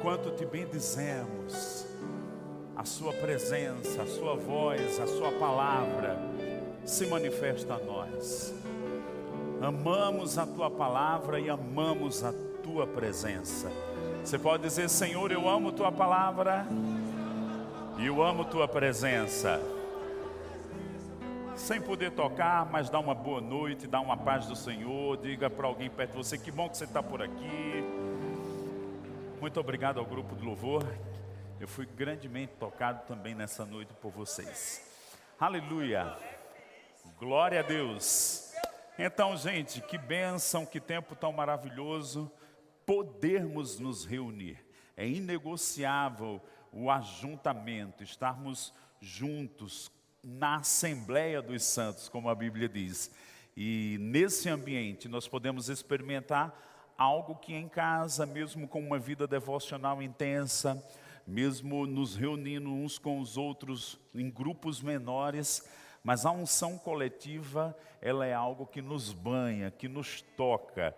enquanto te bendizemos, a Sua presença, a Sua voz, a Sua palavra se manifesta a nós. Amamos a Tua palavra e amamos a Tua presença. Você pode dizer, Senhor, eu amo Tua palavra e eu amo Tua presença. Sem poder tocar, mas dá uma boa noite, dá uma paz do Senhor. Diga para alguém perto de você: que bom que você está por aqui. Muito obrigado ao grupo de louvor. Eu fui grandemente tocado também nessa noite por vocês. Aleluia. Glória a Deus. Então, gente, que bênção, que tempo tão maravilhoso podermos nos reunir. É inegociável o ajuntamento, estarmos juntos na Assembleia dos Santos, como a Bíblia diz. E nesse ambiente nós podemos experimentar algo que em casa, mesmo com uma vida devocional intensa, mesmo nos reunindo uns com os outros em grupos menores, mas a unção coletiva, ela é algo que nos banha, que nos toca.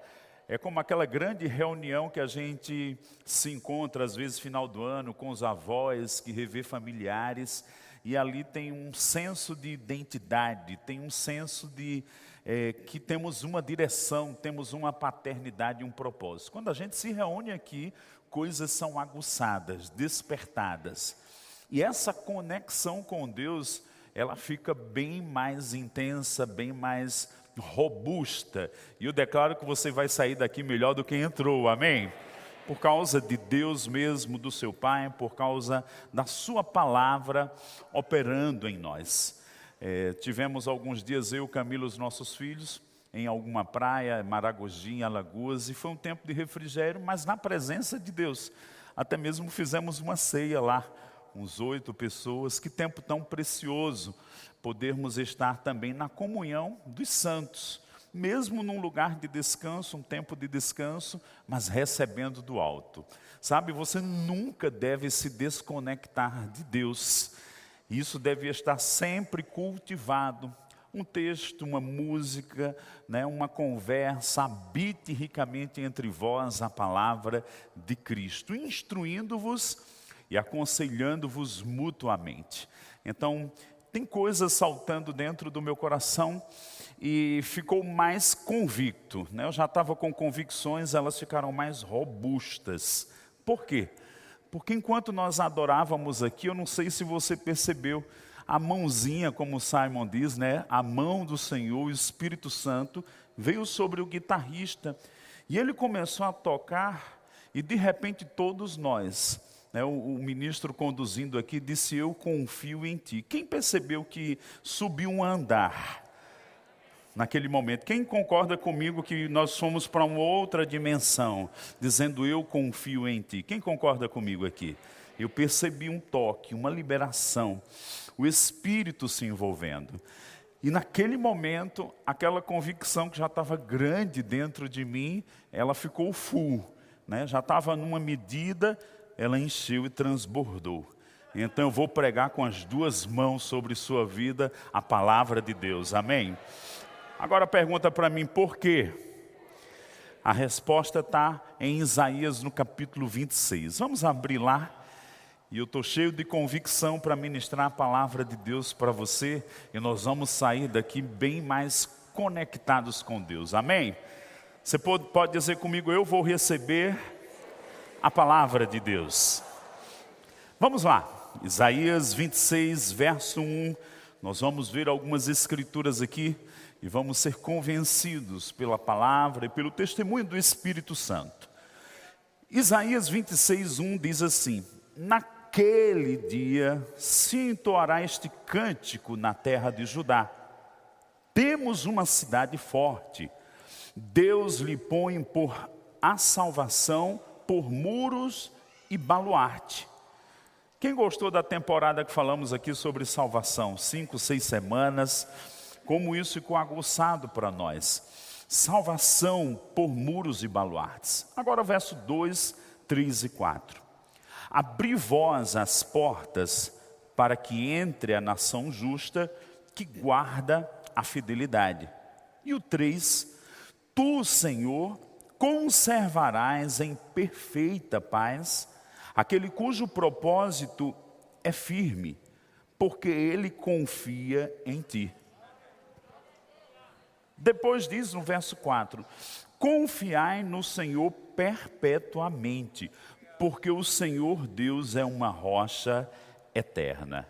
É como aquela grande reunião que a gente se encontra, às vezes, final do ano, com os avós, que revê familiares, e ali tem um senso de identidade, tem um senso de é, que temos uma direção, temos uma paternidade, um propósito. Quando a gente se reúne aqui, coisas são aguçadas, despertadas. E essa conexão com Deus, ela fica bem mais intensa, bem mais robusta. E eu declaro que você vai sair daqui melhor do que entrou, amém? por causa de Deus mesmo, do seu Pai, por causa da Sua palavra operando em nós. É, tivemos alguns dias, eu, Camilo, os nossos filhos, em alguma praia, Maragogi, Alagoas, e foi um tempo de refrigério, mas na presença de Deus. Até mesmo fizemos uma ceia lá, uns oito pessoas, que tempo tão precioso podermos estar também na comunhão dos santos mesmo num lugar de descanso, um tempo de descanso, mas recebendo do alto. Sabe, você nunca deve se desconectar de Deus. Isso deve estar sempre cultivado. Um texto, uma música, né, uma conversa, habite ricamente entre vós a palavra de Cristo, instruindo-vos e aconselhando-vos mutuamente. Então, tem coisas saltando dentro do meu coração e ficou mais convicto. Né? Eu já estava com convicções, elas ficaram mais robustas. Por quê? Porque enquanto nós adorávamos aqui, eu não sei se você percebeu, a mãozinha, como Simon diz, né? a mão do Senhor, o Espírito Santo, veio sobre o guitarrista. E ele começou a tocar, e de repente todos nós, né, o, o, ministro conduzindo aqui, disse: Eu confio em ti. Quem percebeu que subiu um andar? Naquele momento. Quem concorda comigo que nós fomos para uma outra dimensão, dizendo eu confio em ti? Quem concorda comigo aqui? Eu percebi um toque, uma liberação, o Espírito se envolvendo. E naquele momento, aquela convicção que já estava grande dentro de mim, ela ficou full, né? já estava numa medida, ela encheu e transbordou. Então eu vou pregar com as duas mãos sobre sua vida a palavra de Deus, amém? Agora pergunta para mim, por quê? A resposta está em Isaías no capítulo 26. Vamos abrir lá. E eu estou cheio de convicção para ministrar a palavra de Deus para você. E nós vamos sair daqui bem mais conectados com Deus. Amém? Você pode, pode dizer comigo, eu vou receber a palavra de Deus. Vamos lá. Isaías 26, verso 1. Nós vamos ver algumas escrituras aqui e vamos ser convencidos pela palavra e pelo testemunho do Espírito Santo. Isaías 26, 1 diz assim: Naquele dia se entoará este cântico na terra de Judá. Temos uma cidade forte, Deus lhe põe por a salvação por muros e baluarte. Quem gostou da temporada que falamos aqui sobre salvação? Cinco, seis semanas como isso ficou aguçado para nós. Salvação por muros e baluartes. Agora, verso 2, 3 e 4. Abri vós as portas para que entre a nação justa que guarda a fidelidade. E o 3, tu, Senhor, conservarás em perfeita paz aquele cujo propósito é firme, porque ele confia em ti. Depois diz no verso 4: Confiai no Senhor perpetuamente, porque o Senhor Deus é uma rocha eterna.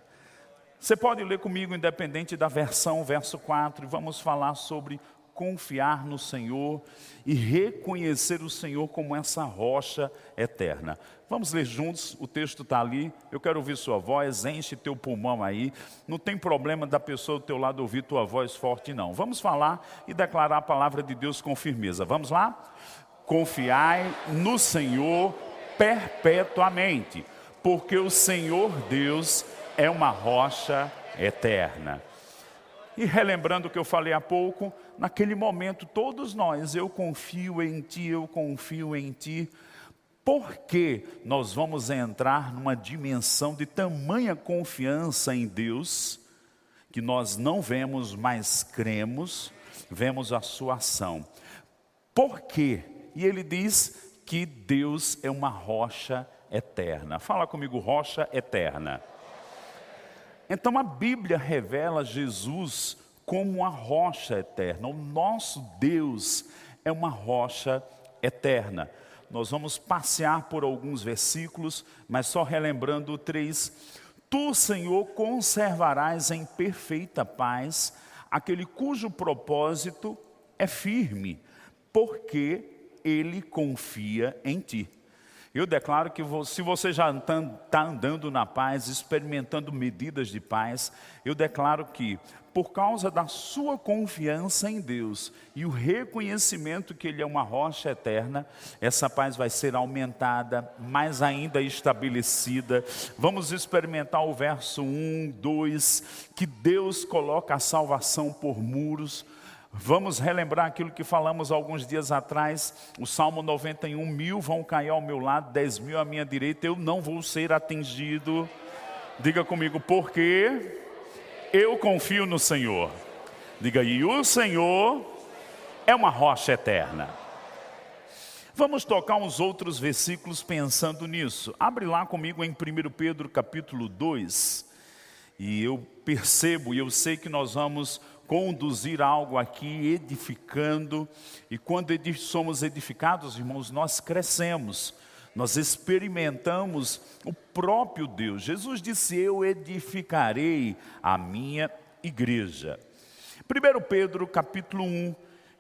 Você pode ler comigo, independente da versão, verso 4, e vamos falar sobre confiar no Senhor e reconhecer o Senhor como essa rocha eterna. Vamos ler juntos, o texto está ali. Eu quero ouvir sua voz, enche teu pulmão aí. Não tem problema da pessoa do teu lado ouvir tua voz forte, não. Vamos falar e declarar a palavra de Deus com firmeza. Vamos lá? Confiai no Senhor perpetuamente, porque o Senhor Deus é uma rocha eterna. E relembrando o que eu falei há pouco, naquele momento, todos nós, eu confio em Ti, eu confio em Ti, porque nós vamos entrar numa dimensão de tamanha confiança em Deus, que nós não vemos, mas cremos, vemos a Sua ação. Por quê? E ele diz que Deus é uma rocha eterna. Fala comigo, rocha eterna. Então a Bíblia revela Jesus como a rocha eterna. O nosso Deus é uma rocha eterna. Nós vamos passear por alguns versículos, mas só relembrando três. Tu, Senhor, conservarás em perfeita paz aquele cujo propósito é firme, porque ele confia em ti. Eu declaro que se você já está andando na paz, experimentando medidas de paz, eu declaro que, por causa da sua confiança em Deus e o reconhecimento que Ele é uma rocha eterna, essa paz vai ser aumentada, mais ainda estabelecida. Vamos experimentar o verso 1, 2, que Deus coloca a salvação por muros Vamos relembrar aquilo que falamos alguns dias atrás, o Salmo 91, mil vão cair ao meu lado, dez mil à minha direita, eu não vou ser atingido. Diga comigo, porque eu confio no Senhor. Diga, e o Senhor é uma rocha eterna. Vamos tocar uns outros versículos pensando nisso. Abre lá comigo em 1 Pedro capítulo 2. E eu percebo e eu sei que nós vamos conduzir algo aqui edificando, e quando somos edificados, irmãos, nós crescemos, nós experimentamos o próprio Deus. Jesus disse: Eu edificarei a minha igreja. 1 Pedro capítulo 1,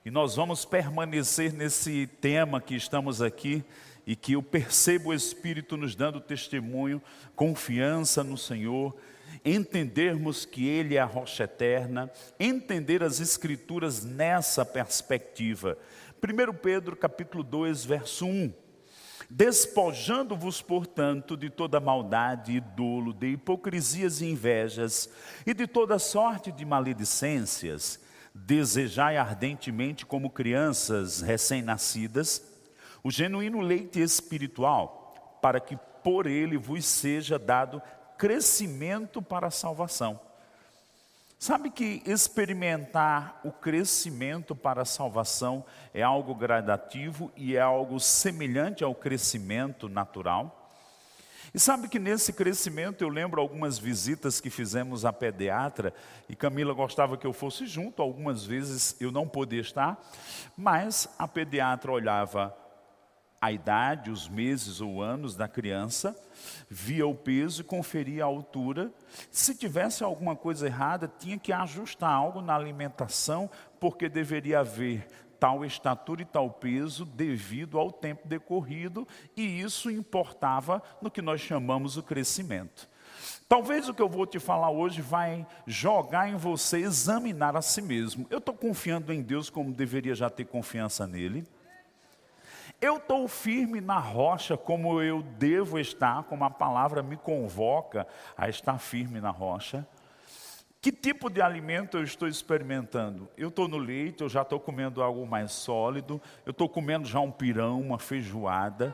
e nós vamos permanecer nesse tema que estamos aqui e que eu percebo o Espírito nos dando testemunho, confiança no Senhor entendermos que Ele é a rocha eterna, entender as Escrituras nessa perspectiva. 1 Pedro capítulo 2, verso 1. Despojando-vos, portanto, de toda maldade e dolo, de hipocrisias e invejas, e de toda sorte de maledicências, desejai ardentemente, como crianças recém-nascidas, o genuíno leite espiritual, para que por ele vos seja dado crescimento para a salvação. Sabe que experimentar o crescimento para a salvação é algo gradativo e é algo semelhante ao crescimento natural? E sabe que nesse crescimento eu lembro algumas visitas que fizemos à pediatra e Camila gostava que eu fosse junto, algumas vezes eu não podia estar, mas a pediatra olhava a idade, os meses ou anos da criança, via o peso e conferia a altura. Se tivesse alguma coisa errada, tinha que ajustar algo na alimentação, porque deveria haver tal estatura e tal peso devido ao tempo decorrido, e isso importava no que nós chamamos o crescimento. Talvez o que eu vou te falar hoje vai jogar em você examinar a si mesmo. Eu estou confiando em Deus como deveria já ter confiança nele. Eu estou firme na rocha como eu devo estar, como a palavra me convoca a estar firme na rocha. Que tipo de alimento eu estou experimentando? Eu estou no leite, eu já estou comendo algo mais sólido, eu estou comendo já um pirão, uma feijoada.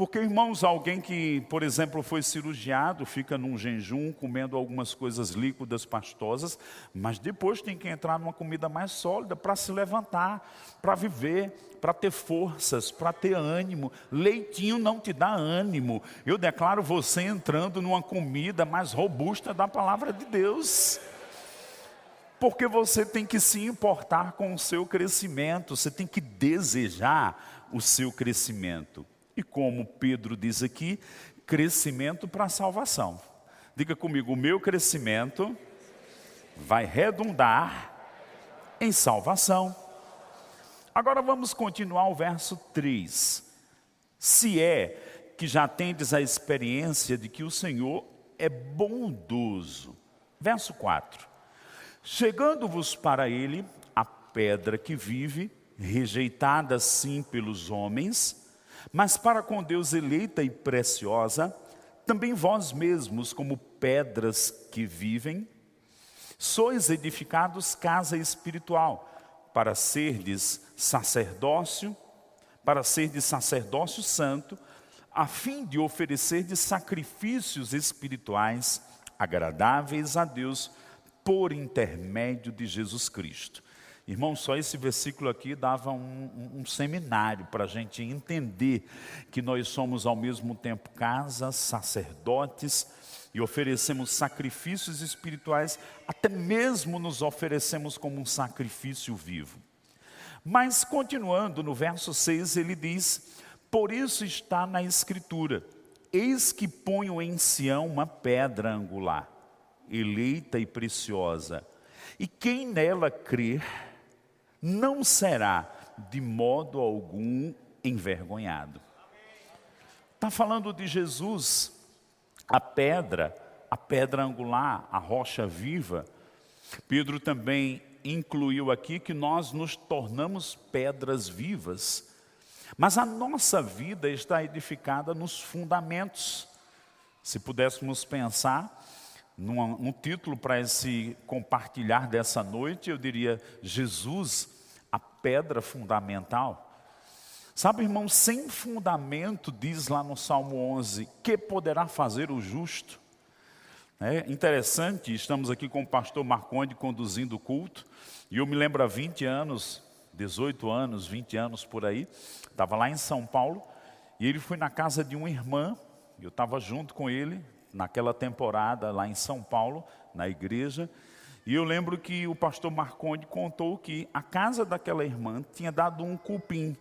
Porque, irmãos, alguém que, por exemplo, foi cirurgiado, fica num jejum, comendo algumas coisas líquidas, pastosas, mas depois tem que entrar numa comida mais sólida para se levantar, para viver, para ter forças, para ter ânimo. Leitinho não te dá ânimo. Eu declaro você entrando numa comida mais robusta da palavra de Deus porque você tem que se importar com o seu crescimento, você tem que desejar o seu crescimento. E como Pedro diz aqui, crescimento para salvação. Diga comigo, o meu crescimento vai redundar em salvação. Agora vamos continuar o verso 3. Se é que já tendes a experiência de que o Senhor é bondoso. Verso 4. Chegando-vos para ele a pedra que vive, rejeitada sim pelos homens, mas para com Deus eleita e preciosa, também vós mesmos, como pedras que vivem, sois edificados casa espiritual, para serdes sacerdócio, para serdes sacerdócio santo, a fim de oferecerdes sacrifícios espirituais agradáveis a Deus por intermédio de Jesus Cristo. Irmão, só esse versículo aqui dava um, um, seminário para a gente entender que nós somos ao mesmo tempo casa, sacerdotes e oferecemos sacrifícios espirituais, até mesmo nos oferecemos como um sacrifício vivo. Mas continuando no verso 6, ele diz: Por isso está na Escritura: Eis que ponho em Sião uma pedra angular eleita e preciosa, e quem nela crer não será de modo algum envergonhado. Está falando de Jesus, a pedra, a pedra angular, a rocha viva. Pedro também incluiu aqui que nós nos tornamos pedras vivas, mas a nossa vida está edificada nos fundamentos. Se pudéssemos pensar, num, num título para esse compartilhar dessa noite, eu diria: Jesus, a pedra fundamental. Sabe, irmão, sem fundamento, diz lá no Salmo 11, que poderá fazer o justo? É interessante, estamos aqui com o pastor Marconde conduzindo o culto, e eu me lembro há 20 anos, 18 anos, 20 anos por aí, estava lá em São Paulo, e ele foi na casa de uma irmã, eu estava junto com ele, naquela temporada lá em São Paulo, na igreja, e eu lembro que o pastor Marconde contou que a casa daquela irmã tinha dado um cupim.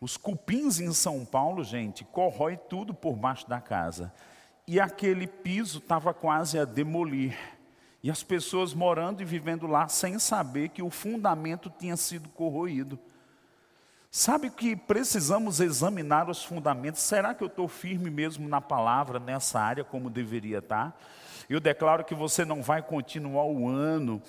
Os cupins em São Paulo, gente, corrói tudo por baixo da casa. E aquele piso estava quase a demolir. E as pessoas morando e vivendo lá sem saber que o fundamento tinha sido corroído. Sabe que precisamos examinar os fundamentos. Será que eu estou firme mesmo na palavra, nessa área, como deveria estar? Eu declaro que você não vai continuar o ano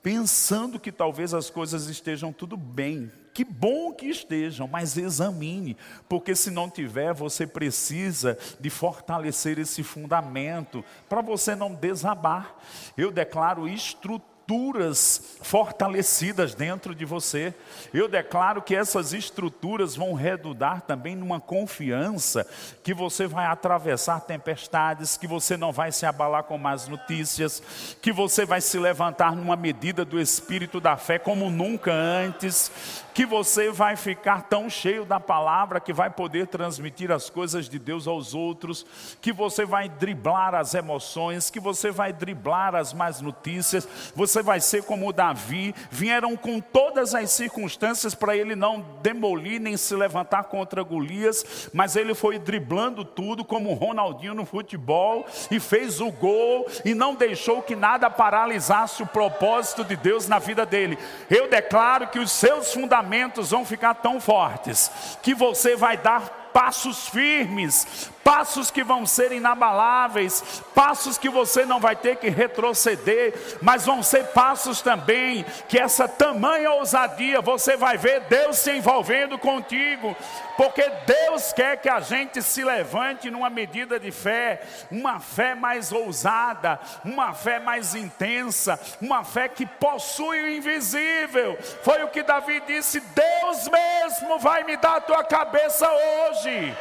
pensando que talvez as coisas estejam tudo bem. Que bom que estejam, mas examine, porque se não tiver, você precisa de fortalecer esse fundamento para você não desabar. Eu declaro estrutura estruturas fortalecidas dentro de você. Eu declaro que essas estruturas vão redundar também numa confiança que você vai atravessar tempestades, que você não vai se abalar com más notícias, que você vai se levantar numa medida do espírito da fé como nunca antes, que você vai ficar tão cheio da palavra que vai poder transmitir as coisas de Deus aos outros, que você vai driblar as emoções, que você vai driblar as más notícias, você vai ser como Davi, vieram com todas as circunstâncias para ele não demolir nem se levantar contra Golias, mas ele foi driblando tudo como Ronaldinho no futebol e fez o gol e não deixou que nada paralisasse o propósito de Deus na vida dele. Eu declaro que os seus fundamentos vão ficar tão fortes que você vai dar passos firmes, passos que vão ser inabaláveis, passos que você não vai ter que retroceder, mas vão ser passos também que essa tamanha ousadia você vai ver Deus se envolvendo contigo, porque Deus quer que a gente se levante numa medida de fé, uma fé mais ousada, uma fé mais intensa, uma fé que possui o invisível. Foi o que Davi disse: Deus mesmo vai me dar a tua cabeça hoje.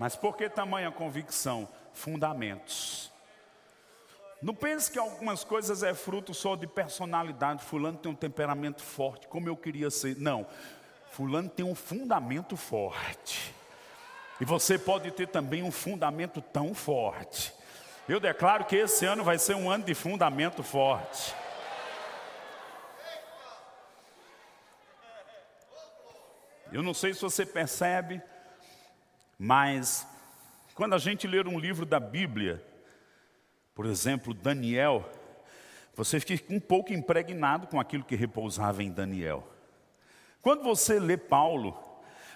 Mas por que tamanha convicção? Fundamentos. Não pense que algumas coisas é fruto só de personalidade. Fulano tem um temperamento forte, como eu queria ser. Não. Fulano tem um fundamento forte. E você pode ter também um fundamento tão forte. Eu declaro que esse ano vai ser um ano de fundamento forte. Eu não sei se você percebe, mas quando a gente ler um livro da Bíblia, por exemplo, Daniel, você fica um pouco impregnado com aquilo que repousava em Daniel. Quando você lê Paulo,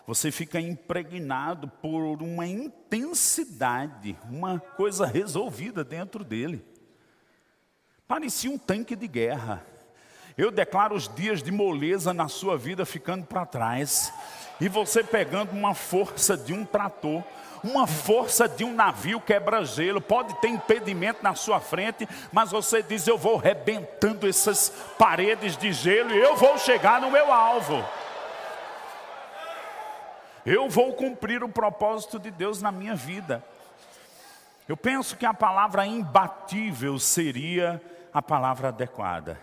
você fica impregnado por uma intensidade, uma coisa resolvida dentro dele. Parecia um tanque de guerra. Eu declaro os dias de moleza na sua vida ficando para trás, e você pegando uma força de um trator, uma força de um navio quebra-gelo, pode ter impedimento na sua frente, mas você diz: Eu vou rebentando essas paredes de gelo e eu vou chegar no meu alvo. Eu vou cumprir o propósito de Deus na minha vida. Eu penso que a palavra imbatível seria a palavra adequada.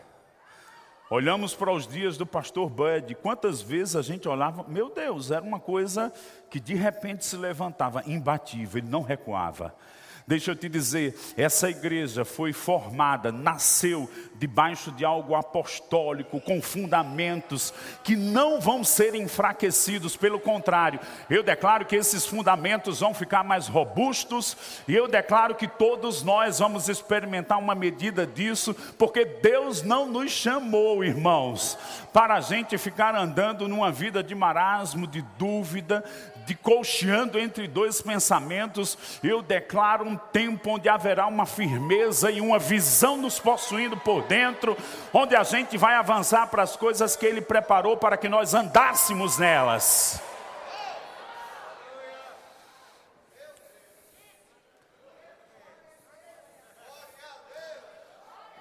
Olhamos para os dias do pastor Bud, quantas vezes a gente olhava, meu Deus, era uma coisa que de repente se levantava, imbatível, ele não recuava. Deixa eu te dizer, essa igreja foi formada, nasceu debaixo de algo apostólico, com fundamentos que não vão ser enfraquecidos, pelo contrário, eu declaro que esses fundamentos vão ficar mais robustos, e eu declaro que todos nós vamos experimentar uma medida disso, porque Deus não nos chamou, irmãos, para a gente ficar andando numa vida de marasmo, de dúvida, de colcheando entre dois pensamentos, eu declaro um tempo onde haverá uma firmeza e uma visão nos possuindo por dentro, onde a gente vai avançar para as coisas que Ele preparou para que nós andássemos nelas.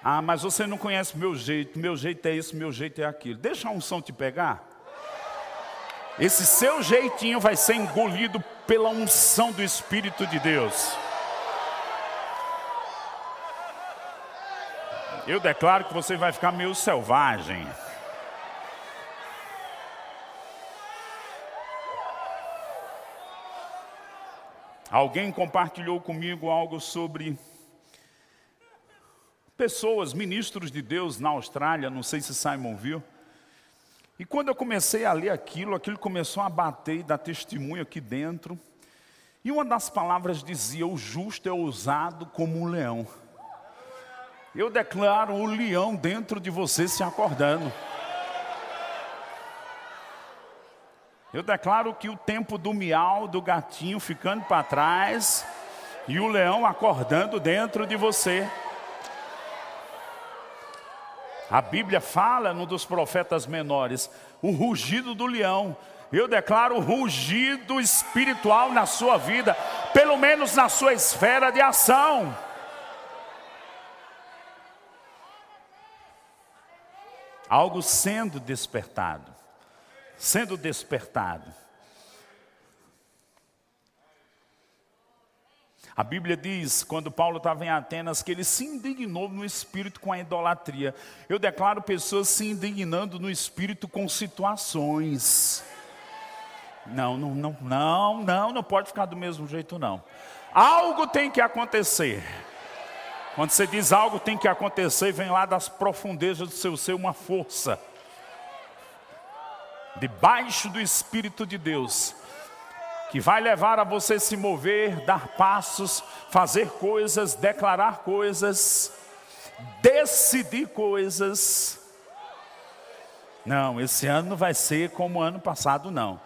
Ah, mas você não conhece meu jeito, meu jeito é isso, meu jeito é aquilo. Deixa a unção te pegar. Esse seu jeitinho vai ser engolido pela unção do Espírito de Deus. Eu declaro que você vai ficar meio selvagem. Alguém compartilhou comigo algo sobre pessoas, ministros de Deus na Austrália, não sei se Simon viu. E quando eu comecei a ler aquilo, aquilo começou a bater e dar testemunho aqui dentro. E uma das palavras dizia: O justo é ousado como um leão. Eu declaro o leão dentro de você se acordando. Eu declaro que o tempo do miau, do gatinho ficando para trás, e o leão acordando dentro de você. A Bíblia fala no dos profetas menores, o rugido do leão. Eu declaro rugido espiritual na sua vida, pelo menos na sua esfera de ação. Algo sendo despertado, sendo despertado. A Bíblia diz, quando Paulo estava em Atenas, que ele se indignou no espírito com a idolatria. Eu declaro pessoas se indignando no espírito com situações. Não, não, não, não, não, não pode ficar do mesmo jeito, não. Algo tem que acontecer. Quando você diz algo tem que acontecer, vem lá das profundezas do seu ser uma força. Debaixo do Espírito de Deus, que vai levar a você se mover, dar passos, fazer coisas, declarar coisas, decidir coisas. Não, esse ano não vai ser como o ano passado, não.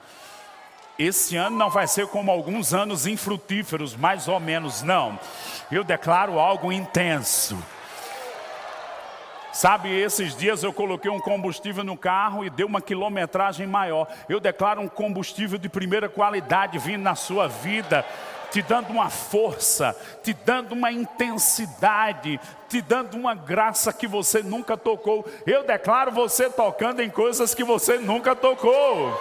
Esse ano não vai ser como alguns anos infrutíferos, mais ou menos, não. Eu declaro algo intenso Sabe, esses dias eu coloquei um combustível no carro e deu uma quilometragem maior. Eu declaro um combustível de primeira qualidade vindo na sua vida, te dando uma força, te dando uma intensidade, te dando uma graça que você nunca tocou. Eu declaro você tocando em coisas que você nunca tocou.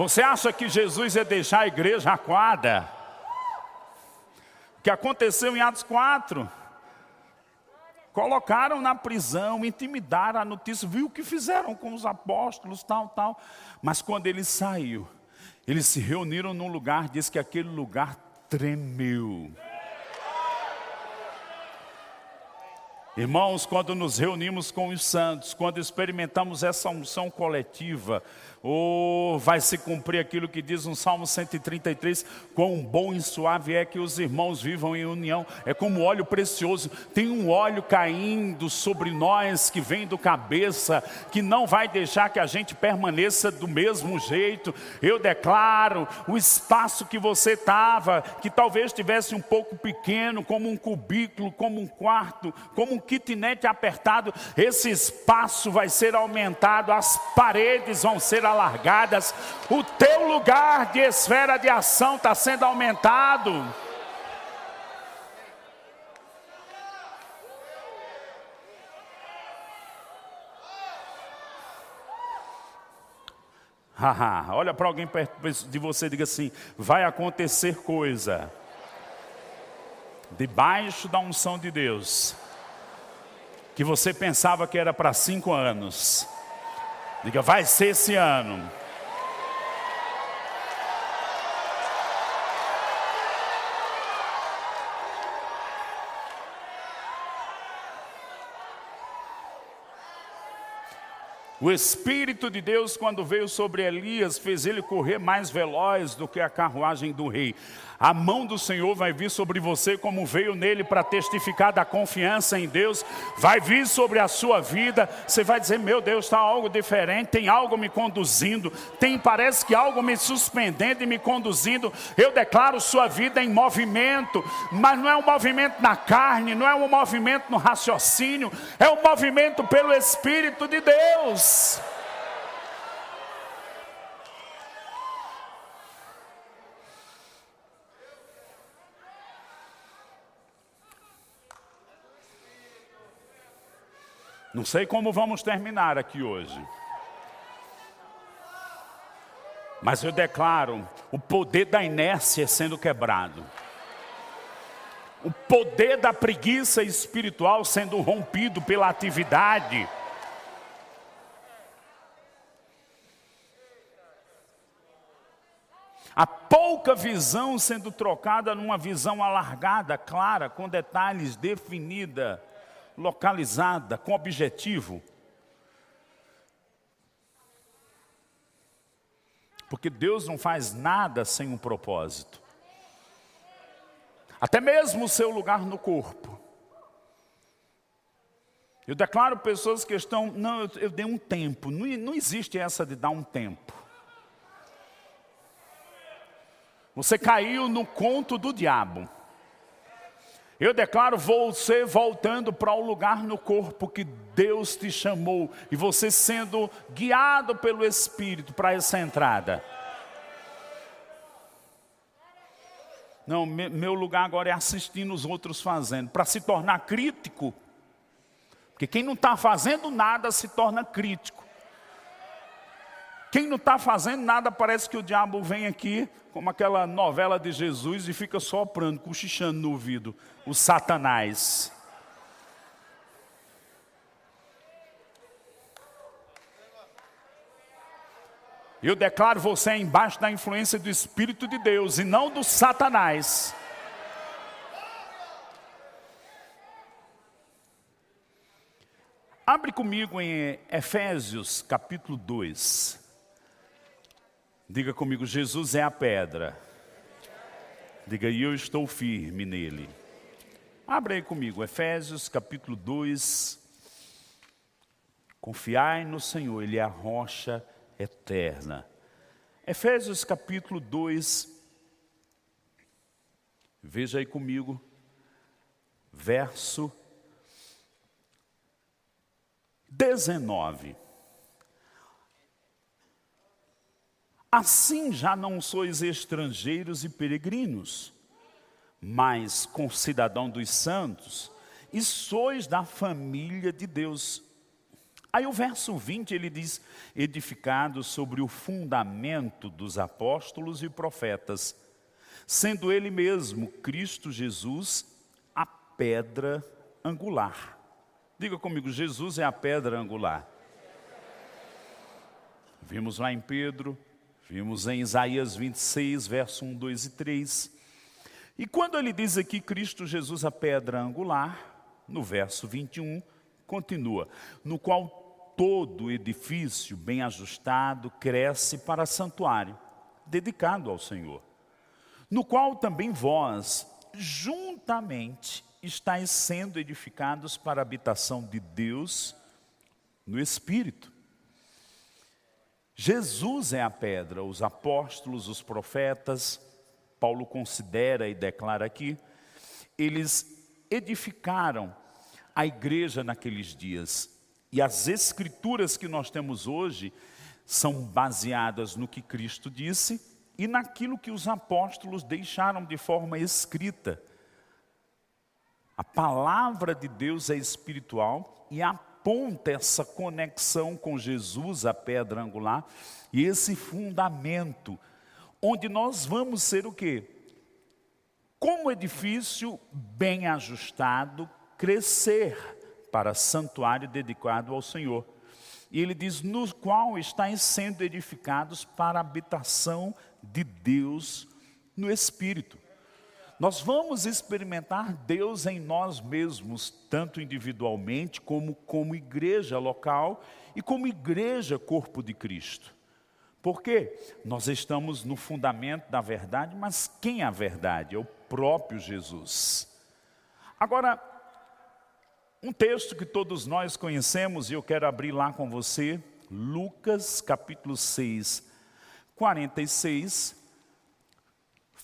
Você acha que Jesus ia deixar a igreja aquada? O que aconteceu em Atos 4? Colocaram na prisão, intimidaram a notícia, viu o que fizeram com os apóstolos, tal, tal. Mas quando ele saiu, eles se reuniram num lugar, diz que aquele lugar tremeu. Irmãos, quando nos reunimos com os santos, quando experimentamos essa unção coletiva, oh, vai se cumprir aquilo que diz no Salmo 133, quão bom e suave é que os irmãos vivam em união, é como óleo precioso, tem um óleo caindo sobre nós, que vem do cabeça, que não vai deixar que a gente permaneça do mesmo jeito, eu declaro, o espaço que você estava, que talvez tivesse um pouco pequeno, como um cubículo, como um quarto, como um kitnet apertado, esse espaço vai ser aumentado, as paredes vão ser alargadas, o teu lugar de esfera de ação está sendo aumentado. Olha para alguém perto de você e diga assim: vai acontecer coisa. Debaixo da unção de Deus, que você pensava que era para cinco anos, Diga, vai ser esse ano. O Espírito de Deus, quando veio sobre Elias, fez ele correr mais veloz do que a carruagem do rei. A mão do Senhor vai vir sobre você, como veio nele para testificar da confiança em Deus, vai vir sobre a sua vida. Você vai dizer: Meu Deus, está algo diferente, tem algo me conduzindo, tem, parece que algo me suspendendo e me conduzindo. Eu declaro sua vida em movimento, mas não é um movimento na carne, não é um movimento no raciocínio, é um movimento pelo Espírito de Deus. Não sei como vamos terminar aqui hoje. Mas eu declaro o poder da inércia sendo quebrado. O poder da preguiça espiritual sendo rompido pela atividade. A pouca visão sendo trocada numa visão alargada, clara, com detalhes definida localizada, com objetivo. Porque Deus não faz nada sem um propósito. Até mesmo o seu lugar no corpo. Eu declaro pessoas que estão, não, eu, eu dei um tempo. Não, não existe essa de dar um tempo. Você caiu no conto do diabo. Eu declaro você voltando para o lugar no corpo que Deus te chamou e você sendo guiado pelo Espírito para essa entrada. Não, meu lugar agora é assistindo os outros fazendo, para se tornar crítico. Porque quem não está fazendo nada se torna crítico. Quem não está fazendo nada, parece que o diabo vem aqui, como aquela novela de Jesus, e fica soprando, cochichando no ouvido. O Satanás. Eu declaro você embaixo da influência do Espírito de Deus e não do Satanás. Abre comigo em Efésios capítulo 2. Diga comigo, Jesus é a pedra. Diga, e eu estou firme nele. Abra aí comigo, Efésios capítulo 2. Confiai no Senhor, Ele é a rocha eterna. Efésios capítulo 2. Veja aí comigo, verso 19. Assim já não sois estrangeiros e peregrinos, mas concidadão dos santos, e sois da família de Deus, Aí o verso 20 ele diz: edificado sobre o fundamento dos apóstolos e profetas, sendo ele mesmo, Cristo Jesus, a pedra angular. Diga comigo, Jesus é a pedra angular. Vimos lá em Pedro, vimos em Isaías 26, verso 1, 2 e 3. E quando ele diz aqui Cristo Jesus a pedra angular, no verso 21, continua: no qual todo edifício bem ajustado cresce para santuário, dedicado ao Senhor, no qual também vós, juntamente, estáis sendo edificados para a habitação de Deus no Espírito. Jesus é a pedra, os apóstolos, os profetas, Paulo considera e declara aqui, eles edificaram a igreja naqueles dias. E as escrituras que nós temos hoje são baseadas no que Cristo disse e naquilo que os apóstolos deixaram de forma escrita. A palavra de Deus é espiritual e aponta essa conexão com Jesus, a pedra angular, e esse fundamento, onde nós vamos ser o quê? Como edifício bem ajustado, crescer para santuário dedicado ao Senhor. E ele diz: no qual estáis sendo edificados para a habitação de Deus no Espírito. Nós vamos experimentar Deus em nós mesmos, tanto individualmente como como igreja local e como igreja corpo de Cristo. Porque nós estamos no fundamento da verdade, mas quem é a verdade? É o próprio Jesus. Agora, um texto que todos nós conhecemos e eu quero abrir lá com você, Lucas capítulo 6, 46,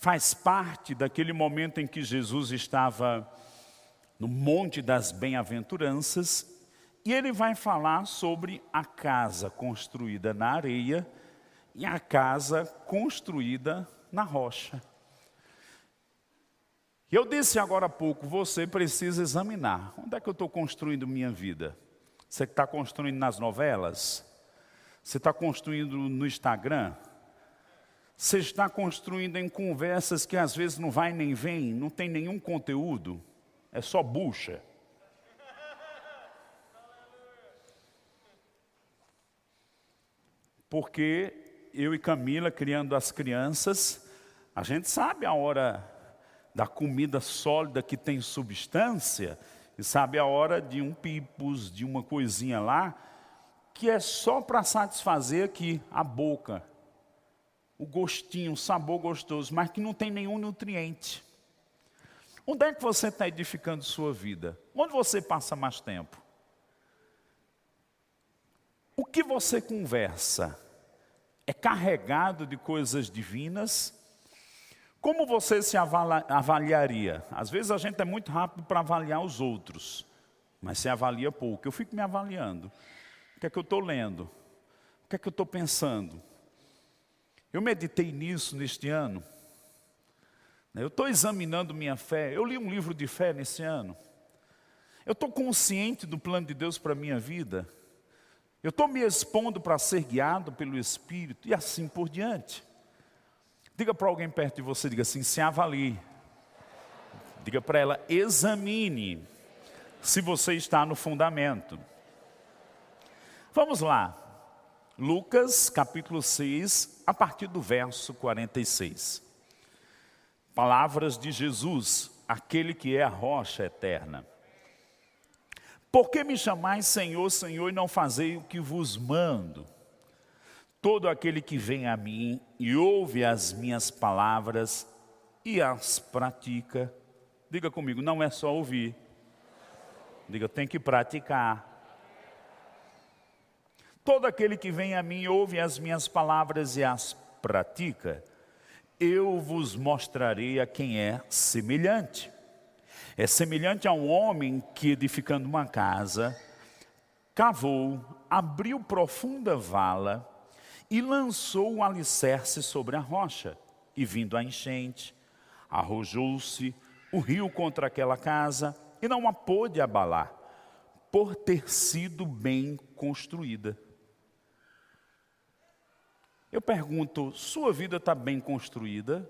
faz parte daquele momento em que Jesus estava no Monte das Bem-aventuranças e ele vai falar sobre a casa construída na areia e a casa construída na rocha. Eu disse agora há pouco, você precisa examinar. Onde é que eu estou construindo minha vida? Você está construindo nas novelas? Você está construindo no Instagram? Você está construindo em conversas que às vezes não vai nem vem, não tem nenhum conteúdo, é só bucha. Porque eu e Camila, criando as crianças, a gente sabe a hora da comida sólida que tem substância, e sabe a hora de um pipos, de uma coisinha lá, que é só para satisfazer aqui a boca, o gostinho, o sabor gostoso, mas que não tem nenhum nutriente. Onde é que você está edificando sua vida? Onde você passa mais tempo? O que você conversa é carregado de coisas divinas como você se avaliaria? Às vezes a gente é muito rápido para avaliar os outros, mas se avalia pouco. Eu fico me avaliando. O que é que eu estou lendo? O que é que eu estou pensando? Eu meditei nisso neste ano. Eu estou examinando minha fé. Eu li um livro de fé nesse ano. Eu estou consciente do plano de Deus para a minha vida. Eu estou me expondo para ser guiado pelo Espírito e assim por diante. Diga para alguém perto de você, diga assim, se avalie. Diga para ela, examine se você está no fundamento. Vamos lá. Lucas capítulo 6, a partir do verso 46. Palavras de Jesus, aquele que é a rocha eterna. Por que me chamais Senhor, Senhor, e não fazei o que vos mando? Todo aquele que vem a mim e ouve as minhas palavras e as pratica, diga comigo, não é só ouvir, diga, tem que praticar. Todo aquele que vem a mim ouve as minhas palavras e as pratica, eu vos mostrarei a quem é semelhante. É semelhante a um homem que, edificando uma casa, cavou, abriu profunda vala, e lançou o alicerce sobre a rocha. E vindo a enchente, arrojou-se o rio contra aquela casa e não a pôde abalar, por ter sido bem construída. Eu pergunto: sua vida está bem construída?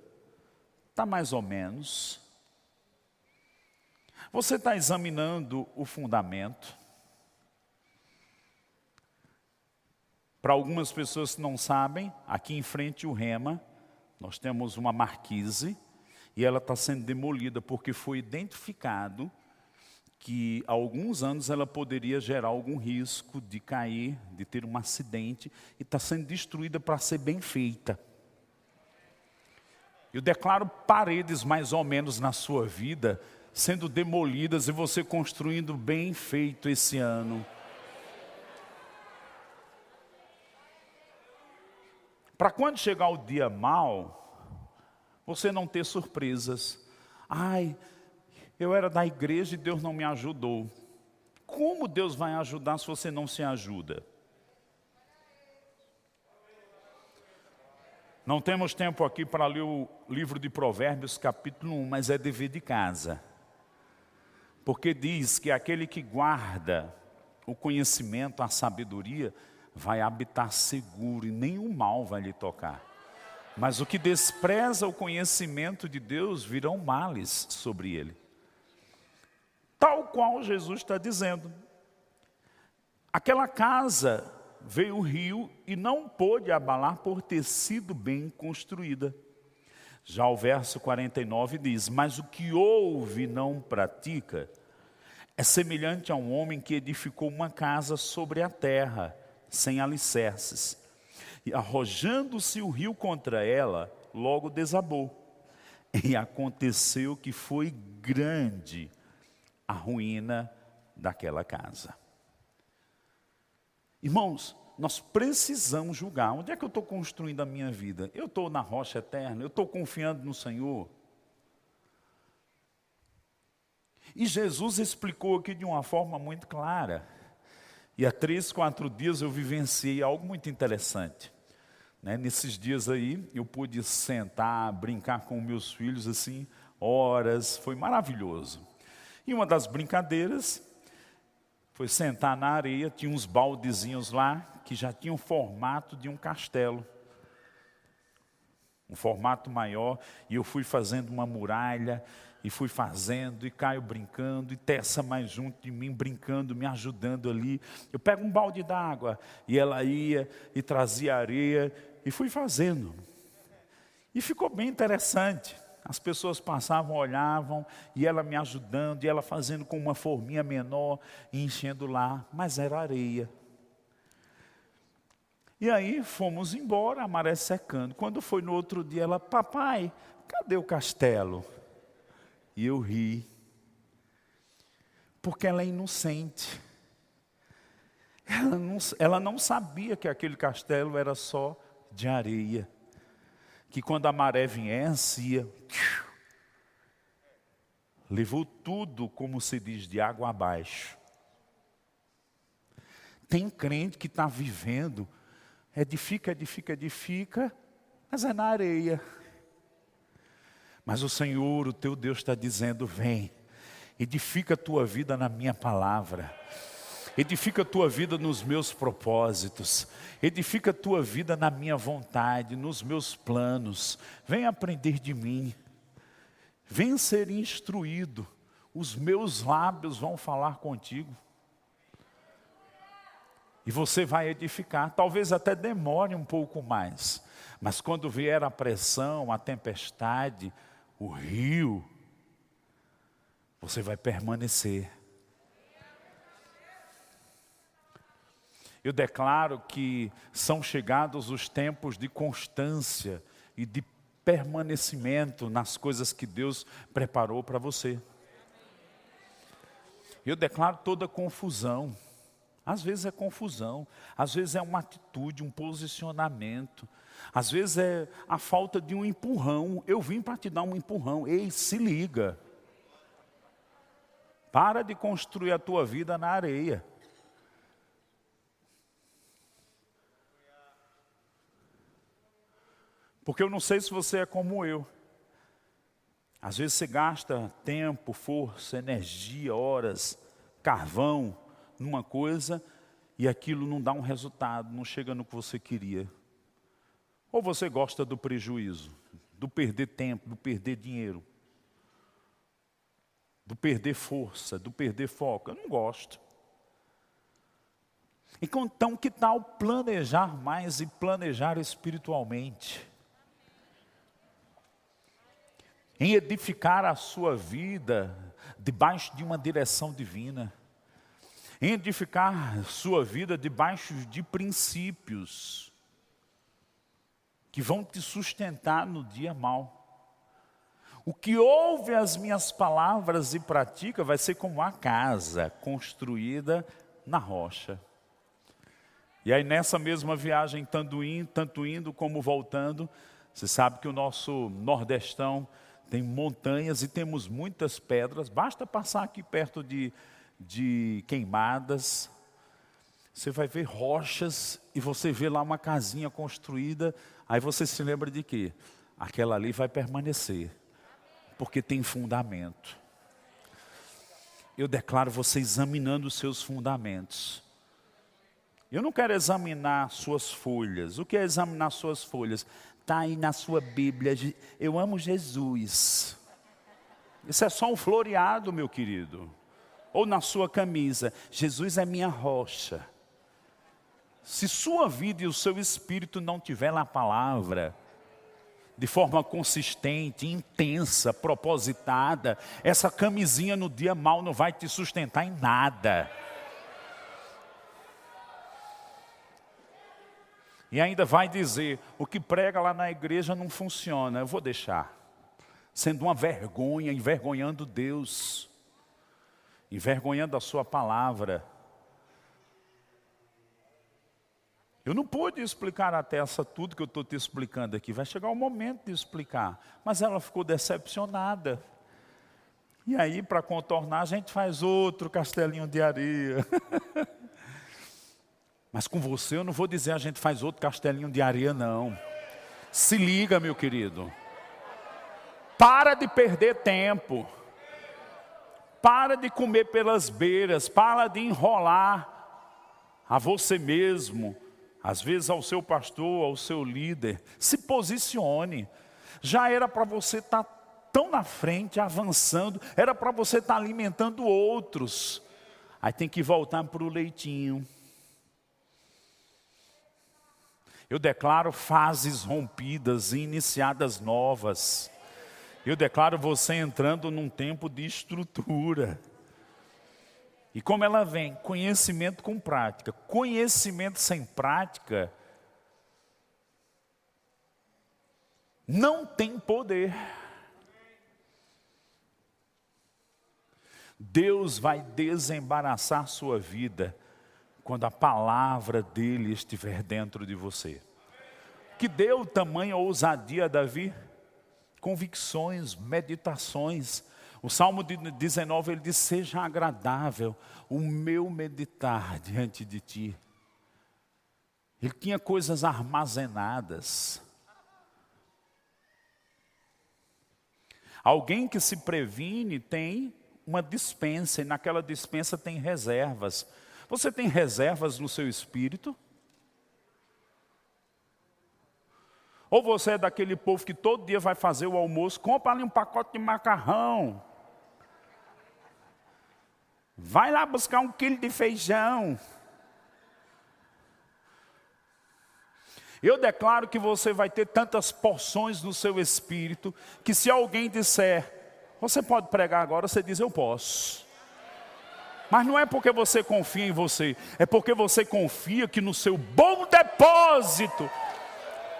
Está mais ou menos? Você está examinando o fundamento? Para algumas pessoas que não sabem, aqui em frente o Rema, nós temos uma marquise e ela está sendo demolida porque foi identificado que há alguns anos ela poderia gerar algum risco de cair, de ter um acidente, e está sendo destruída para ser bem feita. Eu declaro paredes mais ou menos na sua vida sendo demolidas e você construindo bem feito esse ano. Para quando chegar o dia mal, você não ter surpresas. Ai, eu era da igreja e Deus não me ajudou. Como Deus vai ajudar se você não se ajuda? Não temos tempo aqui para ler o livro de Provérbios, capítulo 1, mas é dever de casa. Porque diz que aquele que guarda o conhecimento, a sabedoria, vai habitar seguro e nenhum mal vai lhe tocar. Mas o que despreza o conhecimento de Deus virão males sobre ele. Tal qual Jesus está dizendo. Aquela casa veio o rio e não pôde abalar por ter sido bem construída. Já o verso 49 diz: Mas o que ouve e não pratica é semelhante a um homem que edificou uma casa sobre a terra sem alicerces. E arrojando-se o rio contra ela, logo desabou. E aconteceu que foi grande a ruína daquela casa. Irmãos, nós precisamos julgar. Onde é que eu estou construindo a minha vida? Eu estou na rocha eterna? Eu estou confiando no Senhor? E Jesus explicou aqui de uma forma muito clara. E há três, quatro dias eu vivenciei algo muito interessante. Né? Nesses dias aí, eu pude sentar, brincar com meus filhos assim, horas, foi maravilhoso. E uma das brincadeiras foi sentar na areia, tinha uns baldezinhos lá que já tinham o formato de um castelo. Um formato maior, e eu fui fazendo uma muralha, e fui fazendo, e Caio brincando, e Tessa mais junto de mim, brincando, me ajudando ali. Eu pego um balde d'água, e ela ia e trazia areia, e fui fazendo. E ficou bem interessante. As pessoas passavam, olhavam, e ela me ajudando, e ela fazendo com uma forminha menor, enchendo lá, mas era areia. E aí fomos embora, a maré secando. Quando foi no outro dia, ela, papai, cadê o castelo? E eu ri, porque ela é inocente. Ela não, ela não sabia que aquele castelo era só de areia. Que quando a maré viesse, ia. Levou tudo, como se diz, de água abaixo. Tem crente que está vivendo, edifica, edifica, edifica, mas é na areia. Mas o Senhor, o teu Deus, está dizendo: vem, edifica a tua vida na minha palavra. Edifica a tua vida nos meus propósitos. Edifica a tua vida na minha vontade, nos meus planos. Vem aprender de mim. Vem ser instruído. Os meus lábios vão falar contigo. E você vai edificar. Talvez até demore um pouco mais. Mas quando vier a pressão, a tempestade, o rio, você vai permanecer. Eu declaro que são chegados os tempos de constância e de permanecimento nas coisas que Deus preparou para você. Eu declaro toda confusão. Às vezes é confusão, às vezes é uma atitude, um posicionamento, às vezes é a falta de um empurrão. Eu vim para te dar um empurrão. Ei, se liga. Para de construir a tua vida na areia. Porque eu não sei se você é como eu. Às vezes você gasta tempo, força, energia, horas, carvão, numa coisa e aquilo não dá um resultado, não chega no que você queria. Ou você gosta do prejuízo, do perder tempo, do perder dinheiro, do perder força, do perder foco? Eu não gosto. Então, que tal planejar mais e planejar espiritualmente? Em edificar a sua vida debaixo de uma direção divina. Em edificar sua vida debaixo de princípios que vão te sustentar no dia mal. O que ouve as minhas palavras e pratica vai ser como a casa construída na rocha. E aí nessa mesma viagem, tanto indo, tanto indo como voltando, você sabe que o nosso nordestão tem montanhas e temos muitas pedras, basta passar aqui perto de, de queimadas, você vai ver rochas e você vê lá uma casinha construída, aí você se lembra de quê? Aquela ali vai permanecer, porque tem fundamento. Eu declaro você examinando os seus fundamentos. Eu não quero examinar suas folhas. O que é examinar suas folhas? Está aí na sua Bíblia. Eu amo Jesus. Isso é só um floreado, meu querido. Ou na sua camisa. Jesus é minha rocha. Se sua vida e o seu espírito não tiver na palavra, de forma consistente, intensa, propositada, essa camisinha no dia mal não vai te sustentar em nada. E ainda vai dizer: o que prega lá na igreja não funciona, eu vou deixar. Sendo uma vergonha, envergonhando Deus, envergonhando a Sua palavra. Eu não pude explicar até essa tudo que eu estou te explicando aqui. Vai chegar o momento de explicar. Mas ela ficou decepcionada. E aí, para contornar, a gente faz outro castelinho de areia. Mas com você eu não vou dizer a gente faz outro castelinho de areia, não. Se liga, meu querido. Para de perder tempo. Para de comer pelas beiras. Para de enrolar a você mesmo. Às vezes ao seu pastor, ao seu líder. Se posicione. Já era para você estar tá tão na frente, avançando. Era para você estar tá alimentando outros. Aí tem que voltar para o leitinho Eu declaro fases rompidas e iniciadas novas. Eu declaro você entrando num tempo de estrutura. E como ela vem? Conhecimento com prática. Conhecimento sem prática não tem poder. Deus vai desembaraçar sua vida quando a palavra dele estiver dentro de você. Que deu tamanha ousadia a Davi? Convicções, meditações. O Salmo 19 ele diz: Seja agradável o meu meditar diante de ti. Ele tinha coisas armazenadas. Alguém que se previne tem uma dispensa, e naquela dispensa tem reservas. Você tem reservas no seu espírito? Ou você é daquele povo que todo dia vai fazer o almoço, compra ali um pacote de macarrão. Vai lá buscar um quilo de feijão. Eu declaro que você vai ter tantas porções no seu espírito, que se alguém disser, você pode pregar agora, você diz, eu posso. Mas não é porque você confia em você, é porque você confia que no seu bom depósito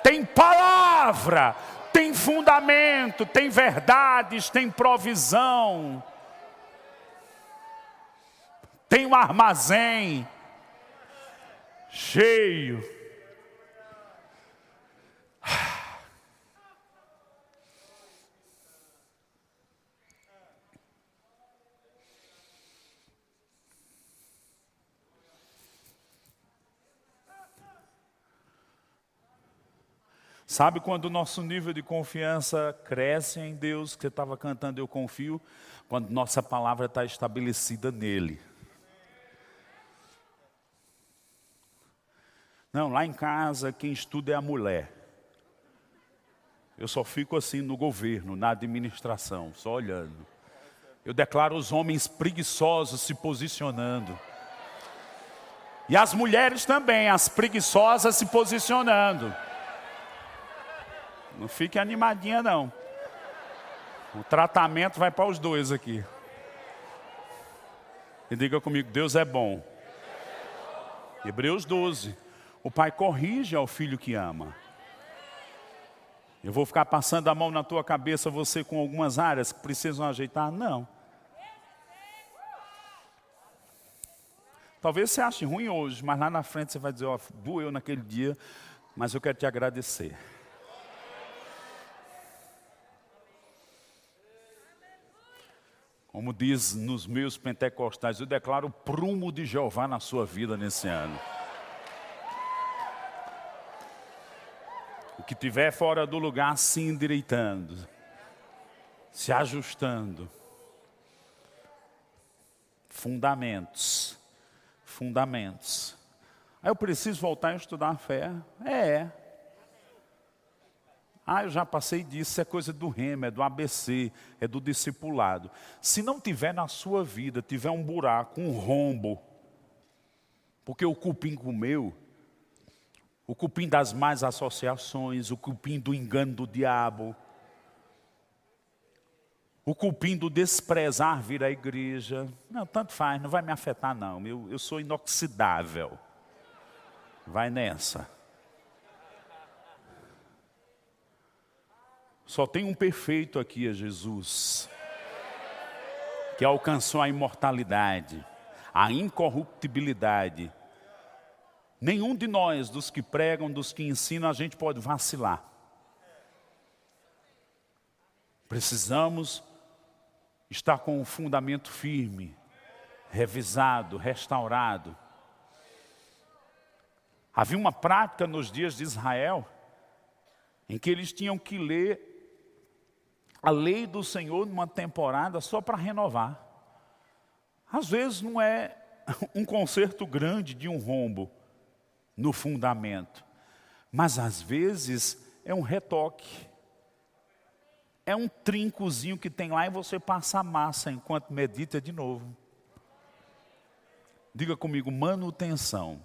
tem palavra, tem fundamento, tem verdades, tem provisão, tem um armazém cheio. Sabe quando o nosso nível de confiança cresce em Deus, que você estava cantando Eu Confio? Quando nossa palavra está estabelecida nele. Não, lá em casa quem estuda é a mulher. Eu só fico assim no governo, na administração, só olhando. Eu declaro os homens preguiçosos se posicionando. E as mulheres também, as preguiçosas se posicionando. Não fique animadinha não. O tratamento vai para os dois aqui. E diga comigo, Deus é bom. Hebreus 12. O pai corrige ao filho que ama. Eu vou ficar passando a mão na tua cabeça, você com algumas áreas que precisam ajeitar? Não. Talvez você ache ruim hoje, mas lá na frente você vai dizer, ó, oh, doeu naquele dia, mas eu quero te agradecer. Como diz nos meus pentecostais, eu declaro o prumo de Jeová na sua vida nesse ano. O que tiver fora do lugar se endireitando, se ajustando. Fundamentos fundamentos. Aí eu preciso voltar a estudar a fé? É. Ah, eu já passei disso, é coisa do rema, é do ABC, é do discipulado. Se não tiver na sua vida, tiver um buraco, um rombo, porque o cupim comeu, o cupim das más associações, o cupim do engano do diabo, o cupim do desprezar vir à igreja. Não, tanto faz, não vai me afetar não. Eu, eu sou inoxidável. Vai nessa. Só tem um perfeito aqui, é Jesus. Que alcançou a imortalidade, a incorruptibilidade. Nenhum de nós, dos que pregam, dos que ensinam, a gente pode vacilar. Precisamos está com o fundamento firme, revisado, restaurado. Havia uma prática nos dias de Israel em que eles tinham que ler a lei do Senhor numa temporada só para renovar. Às vezes não é um conserto grande de um rombo no fundamento, mas às vezes é um retoque é um trincozinho que tem lá e você passa a massa enquanto medita de novo. Diga comigo, manutenção.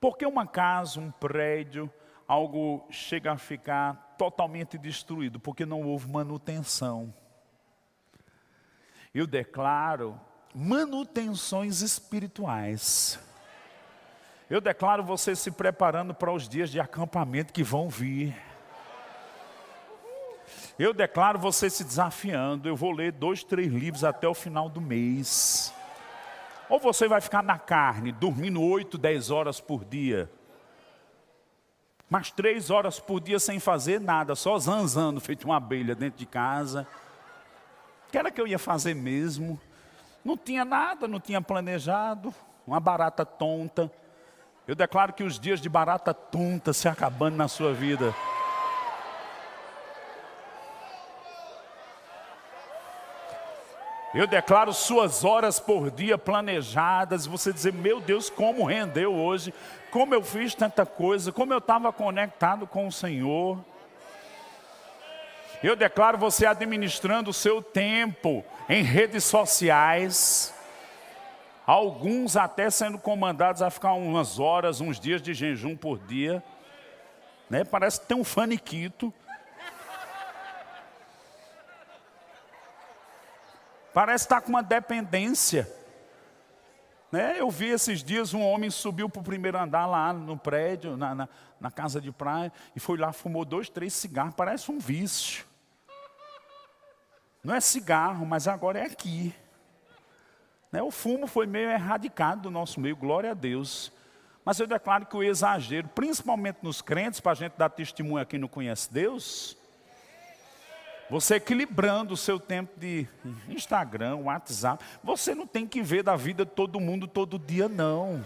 Porque uma casa, um prédio, algo chega a ficar totalmente destruído? Porque não houve manutenção. Eu declaro manutenções espirituais. Eu declaro você se preparando para os dias de acampamento que vão vir. Eu declaro você se desafiando. Eu vou ler dois, três livros até o final do mês. Ou você vai ficar na carne, dormindo oito, dez horas por dia. Mas três horas por dia sem fazer nada, só zanzando, feito uma abelha dentro de casa. Que era que eu ia fazer mesmo? Não tinha nada, não tinha planejado. Uma barata tonta. Eu declaro que os dias de barata tonta se acabando na sua vida. Eu declaro suas horas por dia planejadas. Você dizer, meu Deus, como rendeu hoje, como eu fiz tanta coisa, como eu estava conectado com o Senhor. Eu declaro você administrando o seu tempo em redes sociais. Alguns até sendo comandados a ficar umas horas, uns dias de jejum por dia. Né? Parece que tem um faniquito. Parece estar com uma dependência. Né? Eu vi esses dias um homem subiu para o primeiro andar lá no prédio, na, na, na, casa de praia, e foi lá, fumou dois, três cigarros, parece um vício. Não é cigarro, mas agora é aqui. Né? O fumo foi meio erradicado do nosso meio, glória a Deus. Mas eu declaro que o exagero, principalmente nos crentes, para a gente dar testemunho a quem não conhece Deus, você equilibrando o seu tempo de Instagram, WhatsApp. Você não tem que ver da vida de todo mundo todo dia, não.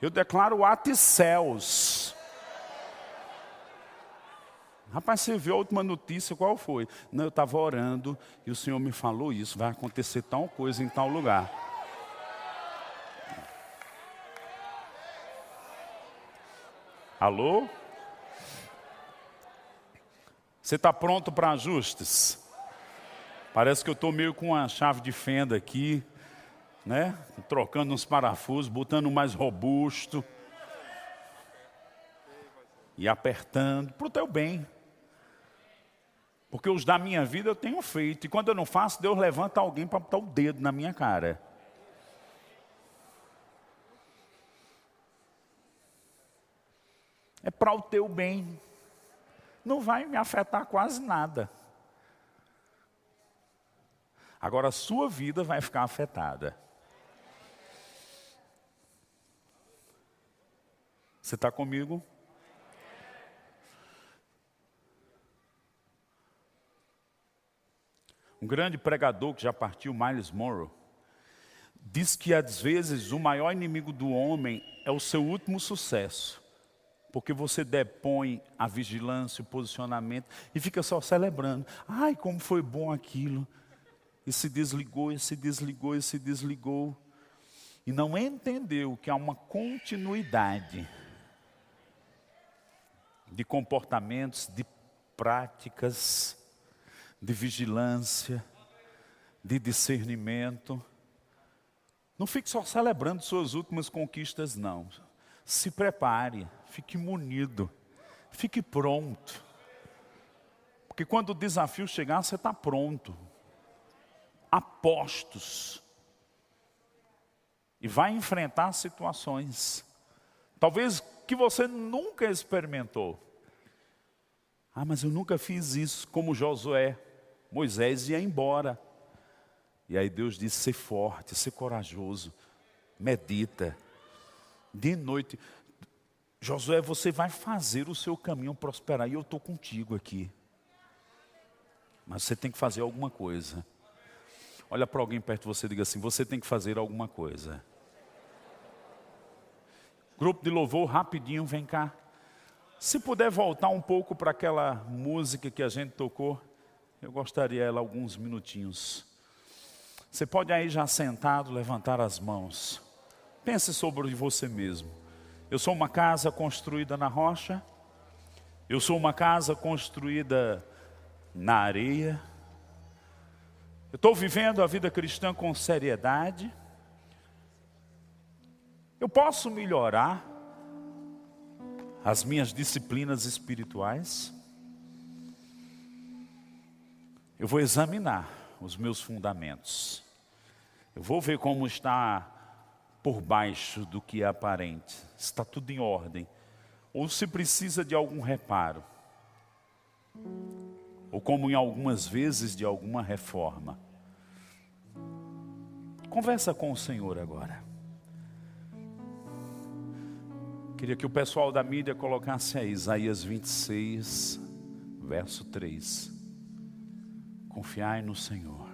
Eu declaro céus. Rapaz, você viu a última notícia, qual foi? Não, eu estava orando e o Senhor me falou isso, vai acontecer tal coisa em tal lugar. Alô? Você está pronto para ajustes? Parece que eu estou meio com uma chave de fenda aqui, né? Trocando uns parafusos, botando mais robusto. E apertando para o teu bem. Porque os da minha vida eu tenho feito. E quando eu não faço, Deus levanta alguém para botar o dedo na minha cara. É para o teu bem. Não vai me afetar quase nada. Agora a sua vida vai ficar afetada. Você está comigo? Um grande pregador que já partiu, Miles Monroe, diz que às vezes o maior inimigo do homem é o seu último sucesso. Porque você depõe a vigilância, o posicionamento e fica só celebrando. Ai, como foi bom aquilo e se desligou, e se desligou, e se desligou. E não entendeu que há uma continuidade de comportamentos, de práticas, de vigilância, de discernimento. Não fique só celebrando suas últimas conquistas, não. Se prepare, fique munido, fique pronto. Porque quando o desafio chegar, você está pronto apostos. E vai enfrentar situações, talvez que você nunca experimentou. Ah, mas eu nunca fiz isso, como Josué. Moisés ia embora. E aí Deus disse: ser forte, ser corajoso, medita. De noite, Josué, você vai fazer o seu caminho prosperar, e eu estou contigo aqui. Mas você tem que fazer alguma coisa. Olha para alguém perto de você e diga assim: você tem que fazer alguma coisa. Grupo de louvor, rapidinho, vem cá. Se puder voltar um pouco para aquela música que a gente tocou, eu gostaria ela alguns minutinhos. Você pode aí já sentado levantar as mãos. Pense sobre você mesmo. Eu sou uma casa construída na rocha. Eu sou uma casa construída na areia. Eu estou vivendo a vida cristã com seriedade. Eu posso melhorar as minhas disciplinas espirituais. Eu vou examinar os meus fundamentos. Eu vou ver como está por baixo do que é aparente. Está tudo em ordem. Ou se precisa de algum reparo. Ou como em algumas vezes de alguma reforma. Conversa com o Senhor agora. Queria que o pessoal da mídia colocasse aí Isaías 26, verso 3. Confiai no Senhor.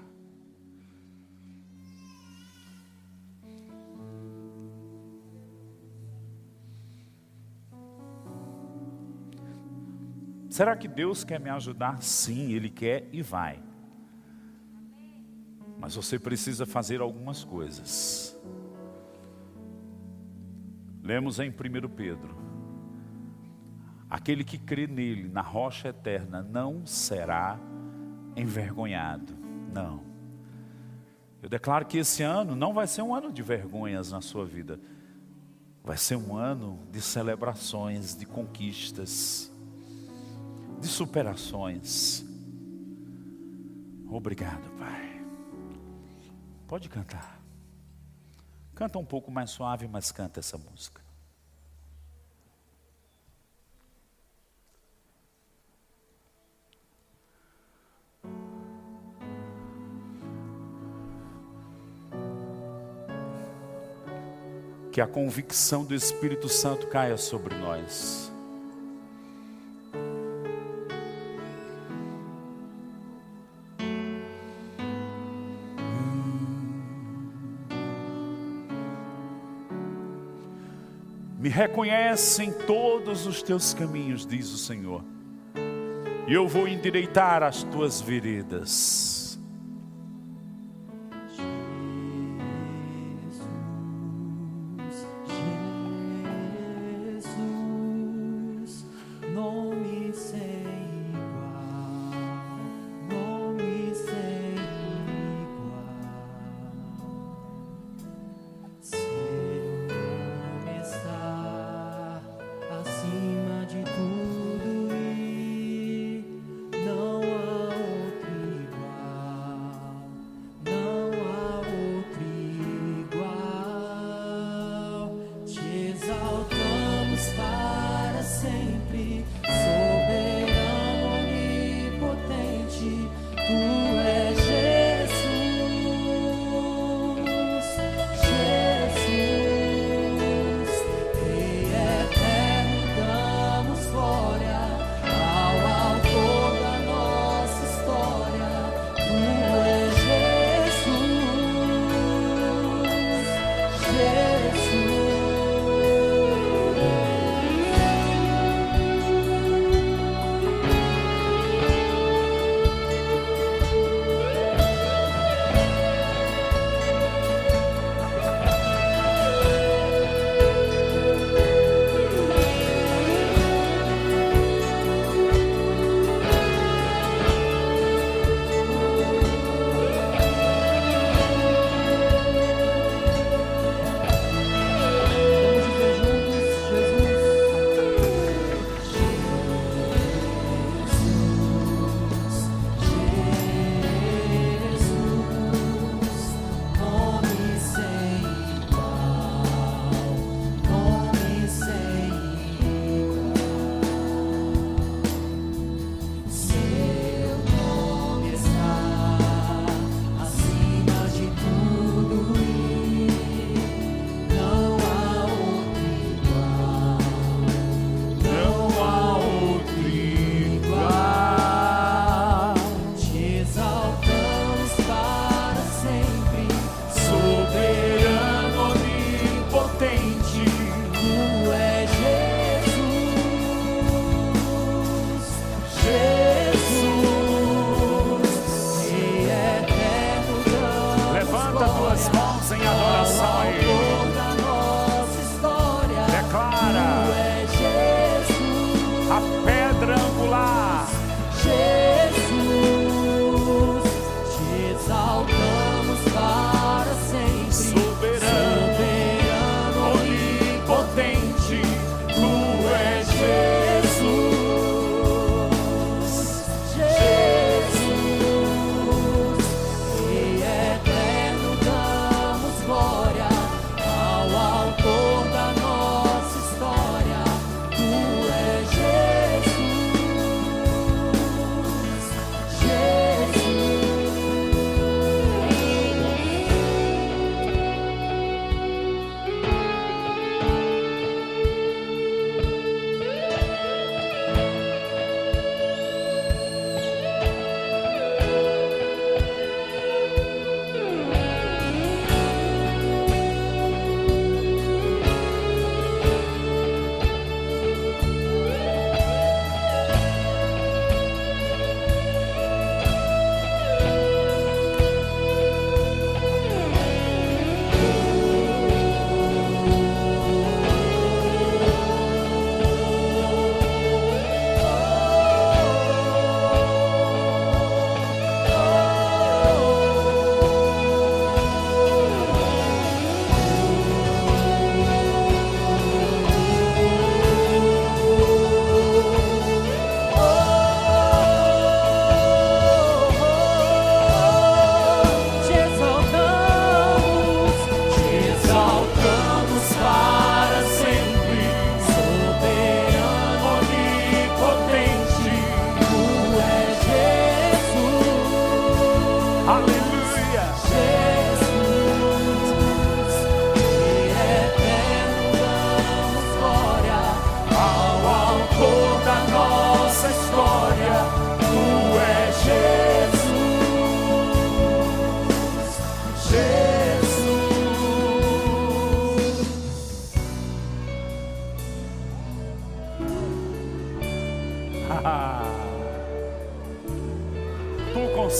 Será que Deus quer me ajudar? Sim, Ele quer e vai. Mas você precisa fazer algumas coisas. Lemos em 1 Pedro: Aquele que crê nele, na rocha eterna, não será envergonhado. Não. Eu declaro que esse ano não vai ser um ano de vergonhas na sua vida. Vai ser um ano de celebrações, de conquistas, de superações. Obrigado, Pai. Pode cantar. Canta um pouco mais suave, mas canta essa música. Que a convicção do Espírito Santo caia sobre nós. Me reconhece em todos os teus caminhos, diz o Senhor. e eu vou endireitar as tuas veredas.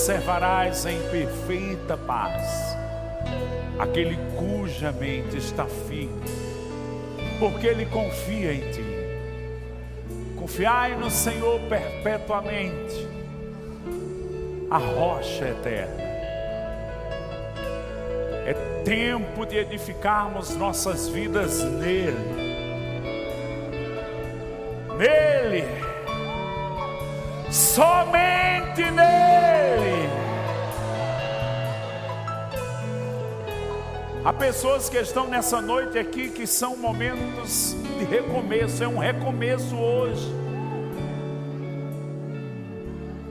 Conservarás em perfeita paz aquele cuja mente está firme, porque ele confia em ti. Confiai no Senhor perpetuamente, a rocha eterna. É tempo de edificarmos nossas vidas nele. Nele, somente nele. Há pessoas que estão nessa noite aqui que são momentos de recomeço, é um recomeço hoje.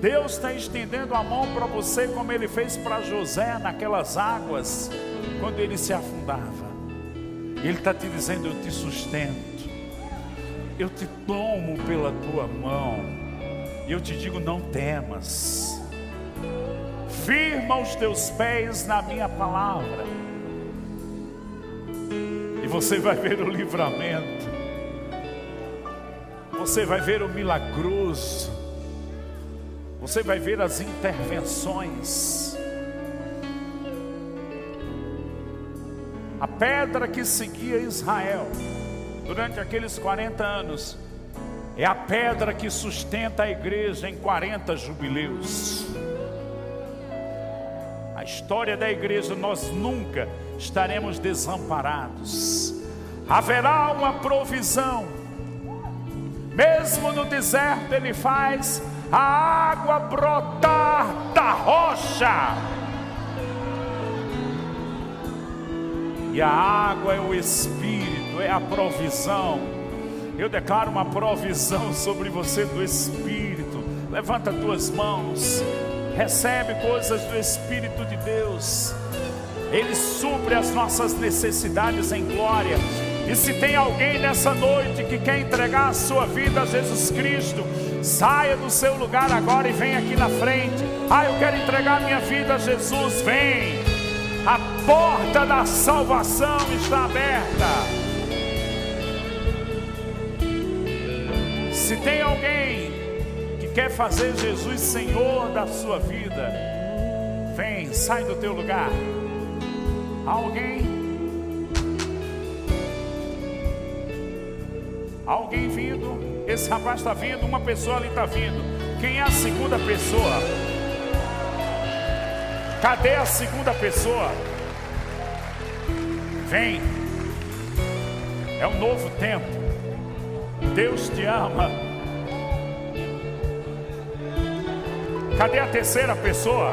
Deus está estendendo a mão para você, como Ele fez para José naquelas águas, quando ele se afundava. Ele está te dizendo: Eu te sustento, eu te tomo pela tua mão, e eu te digo: Não temas, firma os teus pés na minha palavra você vai ver o livramento, você vai ver o milagroso, você vai ver as intervenções. A pedra que seguia Israel durante aqueles 40 anos é a pedra que sustenta a igreja em 40 jubileus. A história da igreja nós nunca estaremos desamparados. Haverá uma provisão. Mesmo no deserto, Ele faz a água brotar da rocha. E a água é o Espírito, é a provisão. Eu declaro uma provisão sobre você do Espírito. Levanta tuas mãos, recebe coisas do Espírito de Deus. Ele supre as nossas necessidades em glória. E se tem alguém nessa noite que quer entregar a sua vida a Jesus Cristo, saia do seu lugar agora e vem aqui na frente. Ah, eu quero entregar minha vida a Jesus. Vem. A porta da salvação está aberta. Se tem alguém quer fazer Jesus Senhor da sua vida, vem, sai do teu lugar. Alguém? Alguém vindo? Esse rapaz está vindo, uma pessoa ali está vindo. Quem é a segunda pessoa? Cadê a segunda pessoa? Vem. É um novo tempo. Deus te ama. Cadê a terceira pessoa?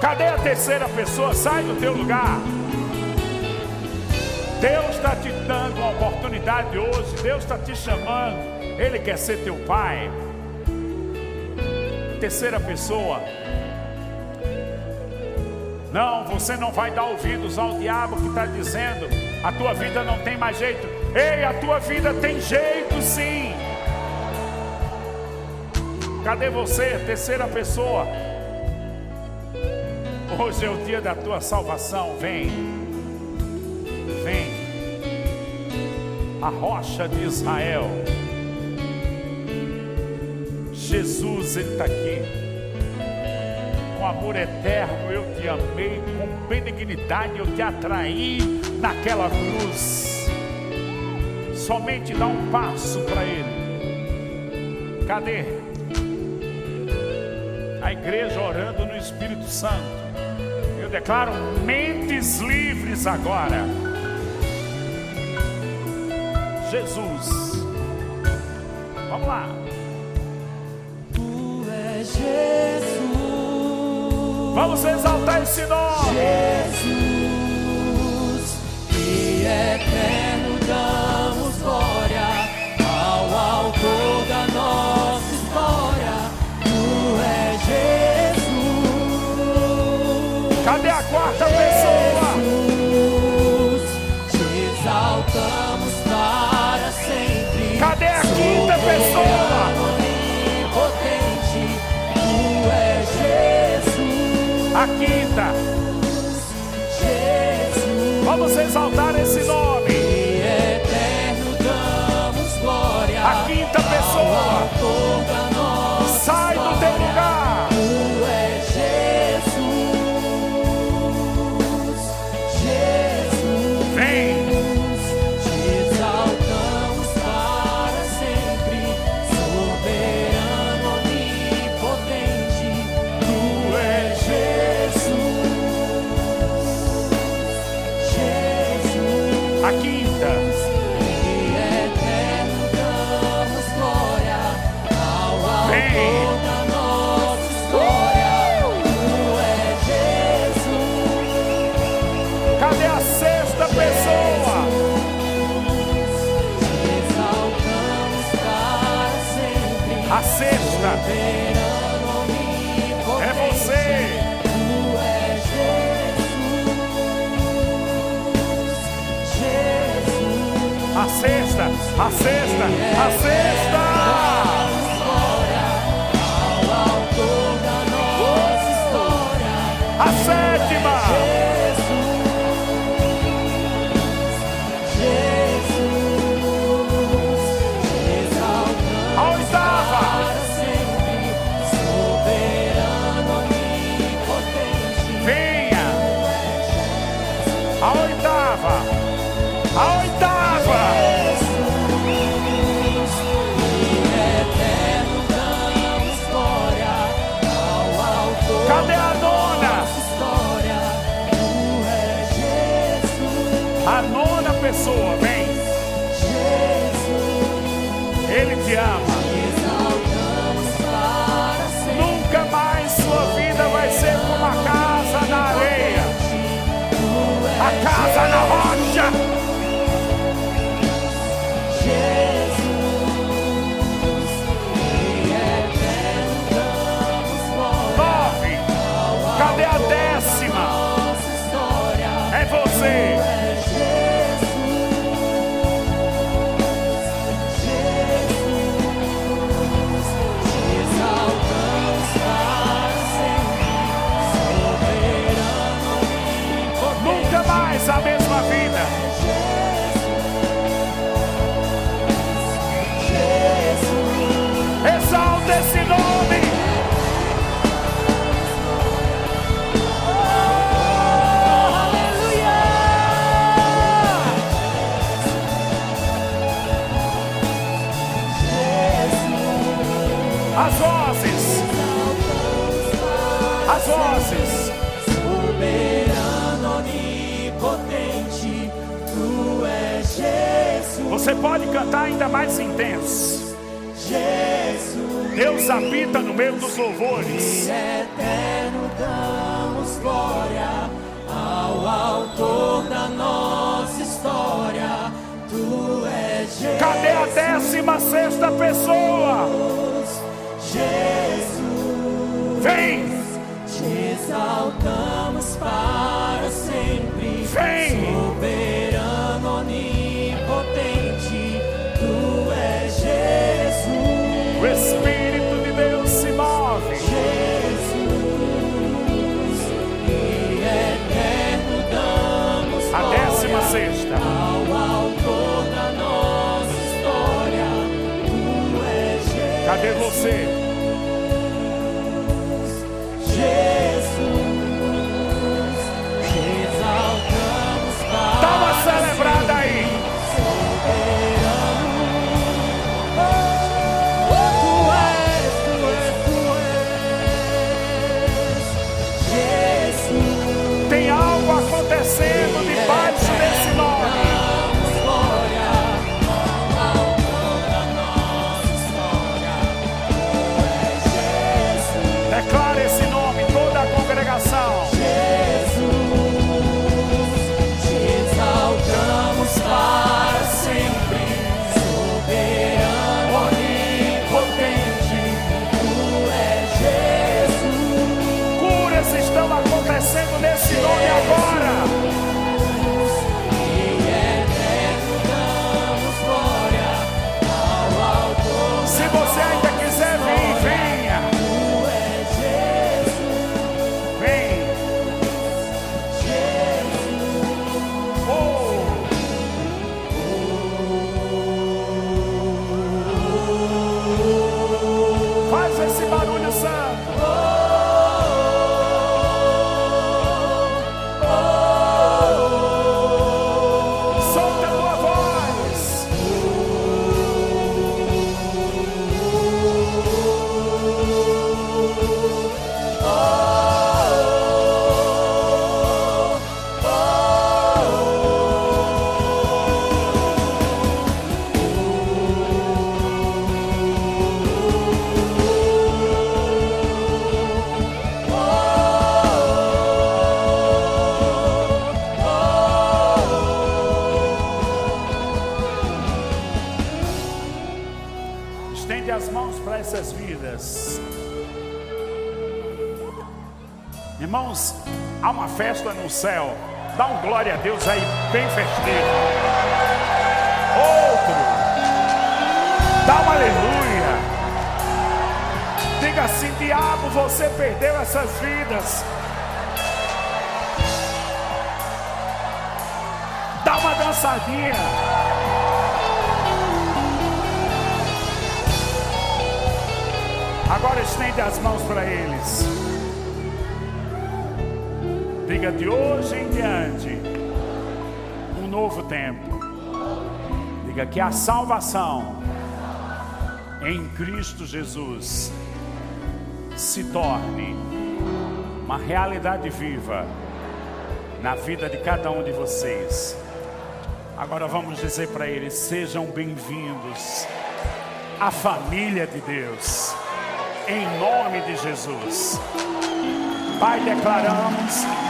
Cadê a terceira pessoa? Sai do teu lugar. Deus está te dando uma oportunidade hoje. Deus está te chamando. Ele quer ser teu pai. Terceira pessoa. Não, você não vai dar ouvidos ao diabo que está dizendo: a tua vida não tem mais jeito. Ei, a tua vida tem jeito sim. Cadê você, terceira pessoa? Hoje é o dia da tua salvação. Vem, vem. A rocha de Israel. Jesus, Ele está aqui. Com amor eterno eu te amei, com benignidade eu te atraí naquela cruz. Somente dá um passo para Ele. Cadê? A igreja orando no Espírito Santo declaro mentes livres agora. Jesus. Vamos lá. Tu és Jesus. Vamos exaltar esse nome. Jesus, que eterno a sexta, a sexta. Você pode cantar ainda mais intenso. Jesus, Deus habita no meio dos louvores. Eterno, damos glória ao autor da nossa história. Tu és Jesus. Cadê a décima sexta pessoa? você. céu. Dá um glória a Deus aí, bem festejo. Outro. Dá uma aleluia. Diga assim: diabo, você perdeu essas vidas. Dá uma dançadinha. Agora estende as mãos para eles. Diga de hoje em diante um novo tempo. Diga que a salvação em Cristo Jesus se torne uma realidade viva na vida de cada um de vocês. Agora vamos dizer para eles: sejam bem-vindos à família de Deus, em nome de Jesus. Pai, declaramos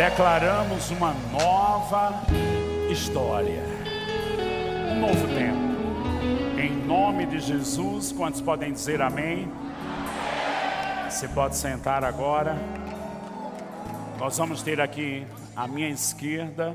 Declaramos uma nova história, um novo tempo. Em nome de Jesus, quantos podem dizer amém? Você pode sentar agora. Nós vamos ter aqui à minha esquerda